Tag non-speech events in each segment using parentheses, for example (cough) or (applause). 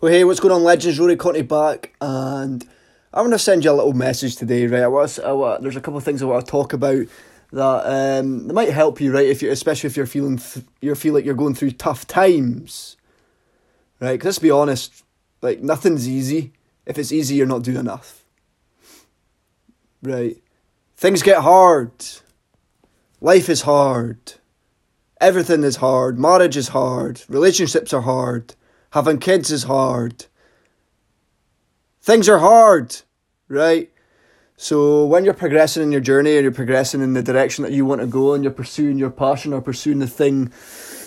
Well, hey, what's going on, legends? Rory Conti back, and I want to send you a little message today, right? I want, I want, there's a couple of things I want to talk about that um, that might help you, right? If you, especially if you're feeling th- you feel like you're going through tough times, right? Because let's be honest, like nothing's easy. If it's easy, you're not doing enough, right? Things get hard. Life is hard. Everything is hard. Marriage is hard. Relationships are hard Having kids is hard. Things are hard, right? So when you're progressing in your journey and you're progressing in the direction that you want to go and you're pursuing your passion or pursuing the thing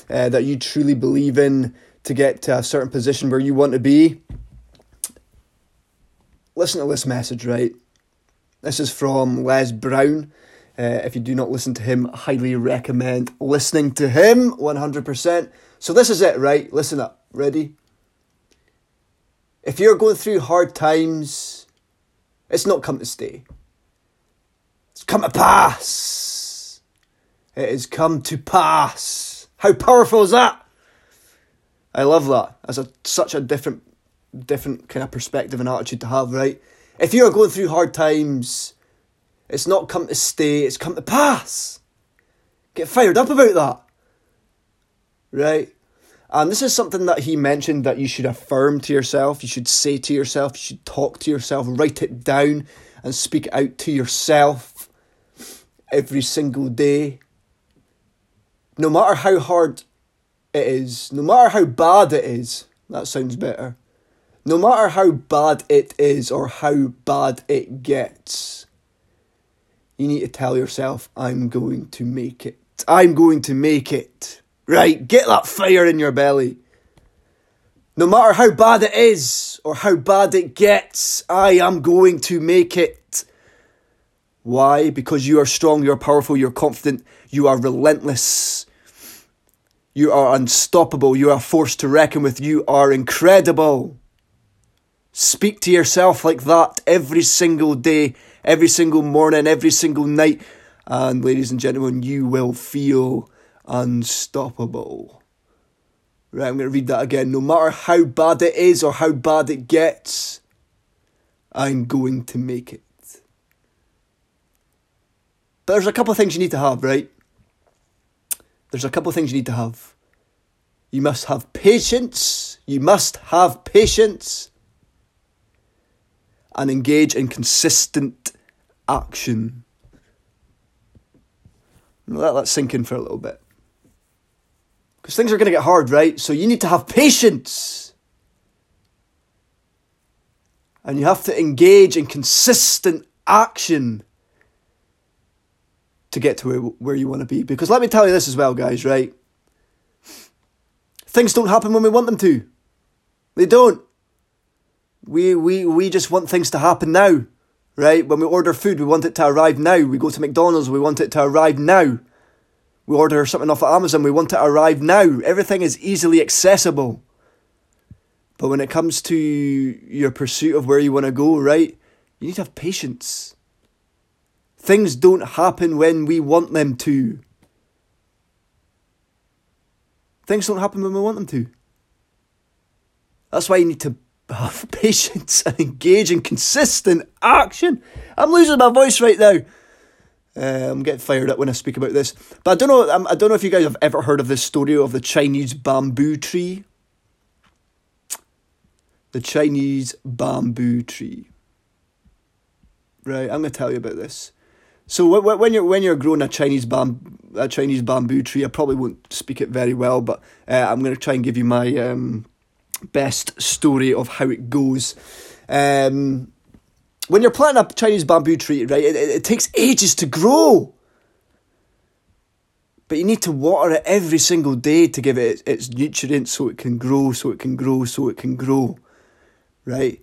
uh, that you truly believe in to get to a certain position where you want to be, listen to this message, right? This is from Les Brown. Uh, if you do not listen to him, highly recommend listening to him 100%. So this is it, right? Listen up. Ready? If you're going through hard times, it's not come to stay. It's come to pass. It has come to pass. How powerful is that? I love that. That's a, such a different, different kind of perspective and attitude to have, right? If you are going through hard times, it's not come to stay, it's come to pass. Get fired up about that. Right? And this is something that he mentioned that you should affirm to yourself, you should say to yourself, you should talk to yourself, write it down and speak out to yourself every single day. No matter how hard it is, no matter how bad it is, that sounds better. No matter how bad it is or how bad it gets, you need to tell yourself, I'm going to make it. I'm going to make it. Right, get that fire in your belly. No matter how bad it is or how bad it gets, I am going to make it. Why? Because you are strong, you're powerful, you're confident, you are relentless, you are unstoppable, you are a force to reckon with, you are incredible. Speak to yourself like that every single day, every single morning, every single night, and ladies and gentlemen, you will feel unstoppable. Right, I'm going to read that again. No matter how bad it is or how bad it gets, I'm going to make it. But there's a couple of things you need to have, right? There's a couple of things you need to have. You must have patience. You must have patience. And engage in consistent action. Let that sink in for a little bit. Because things are going to get hard, right? So you need to have patience. And you have to engage in consistent action to get to where, where you want to be. Because let me tell you this as well, guys, right? Things don't happen when we want them to. They don't. We, we, we just want things to happen now, right? When we order food, we want it to arrive now. We go to McDonald's, we want it to arrive now. We order something off of Amazon, we want it to arrive now. Everything is easily accessible. But when it comes to your pursuit of where you want to go, right, you need to have patience. Things don't happen when we want them to. Things don't happen when we want them to. That's why you need to have (laughs) patience and engage in consistent action. I'm losing my voice right now. Uh, I'm getting fired up when I speak about this, but I don't know. Um, I don't know if you guys have ever heard of this story of the Chinese bamboo tree. The Chinese bamboo tree. Right, I'm going to tell you about this. So when you're when you're growing a Chinese bam a Chinese bamboo tree, I probably won't speak it very well, but uh, I'm going to try and give you my um, best story of how it goes. Um, when you're planting a Chinese bamboo tree, right, it, it, it takes ages to grow. But you need to water it every single day to give it its nutrients so it can grow, so it can grow, so it can grow. Right?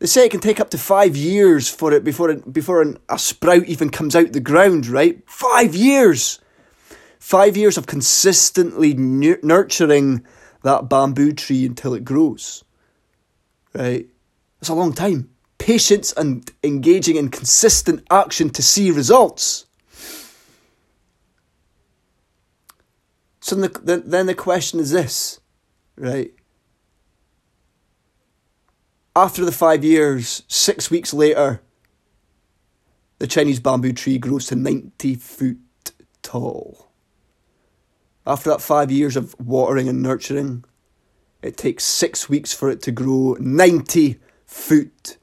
They say it can take up to five years for it before it, before an, a sprout even comes out the ground, right? Five years! Five years of consistently nurturing that bamboo tree until it grows. Right? That's a long time patience and engaging in consistent action to see results. So then the, then the question is this, right? After the five years, six weeks later, the Chinese bamboo tree grows to 90 foot tall. After that five years of watering and nurturing, it takes six weeks for it to grow 90 foot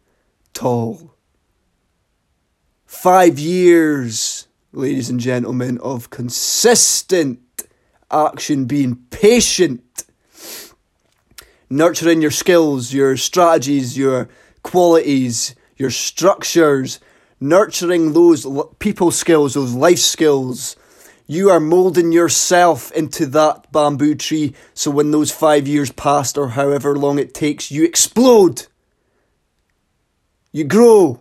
tall. Five years, ladies and gentlemen, of consistent action, being patient, nurturing your skills, your strategies, your qualities, your structures, nurturing those people skills, those life skills. You are molding yourself into that bamboo tree so when those five years passed or however long it takes, you explode. You grow.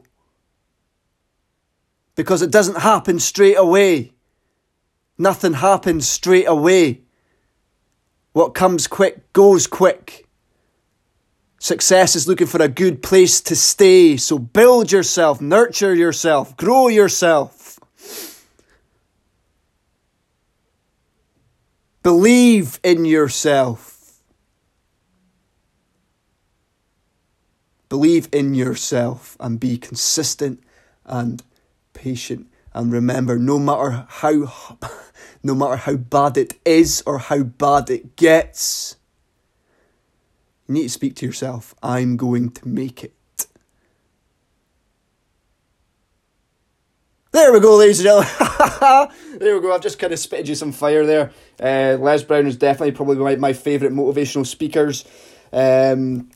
Because it doesn't happen straight away. Nothing happens straight away. What comes quick goes quick. Success is looking for a good place to stay. So build yourself, nurture yourself, grow yourself. Believe in yourself. Believe in yourself and be consistent and patient. And remember, no matter how (laughs) no matter how bad it is or how bad it gets, you need to speak to yourself I'm going to make it. There we go, ladies and gentlemen. (laughs) there we go. I've just kind of spitted you some fire there. Uh, Les Brown is definitely probably my, my favourite motivational speakers. Um,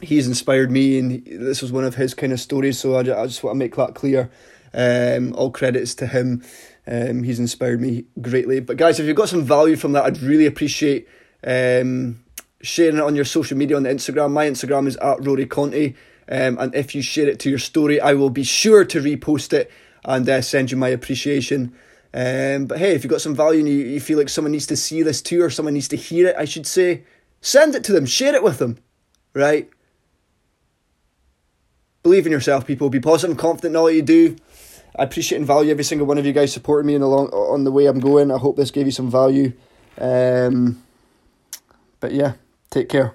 he's inspired me, and this was one of his kind of stories. So I, I just want to make that clear. Um, all credits to him. Um, he's inspired me greatly. But guys, if you've got some value from that, I'd really appreciate um, sharing it on your social media on the Instagram. My Instagram is at Rory Conti. Um, and if you share it to your story, I will be sure to repost it and uh, send you my appreciation. Um, but hey, if you've got some value and you, you feel like someone needs to see this too, or someone needs to hear it, I should say, send it to them, share it with them, right? Believe in yourself, people. Be positive and confident in all you do. I appreciate and value every single one of you guys supporting me in the long, on the way I'm going. I hope this gave you some value. Um, but yeah. Take care.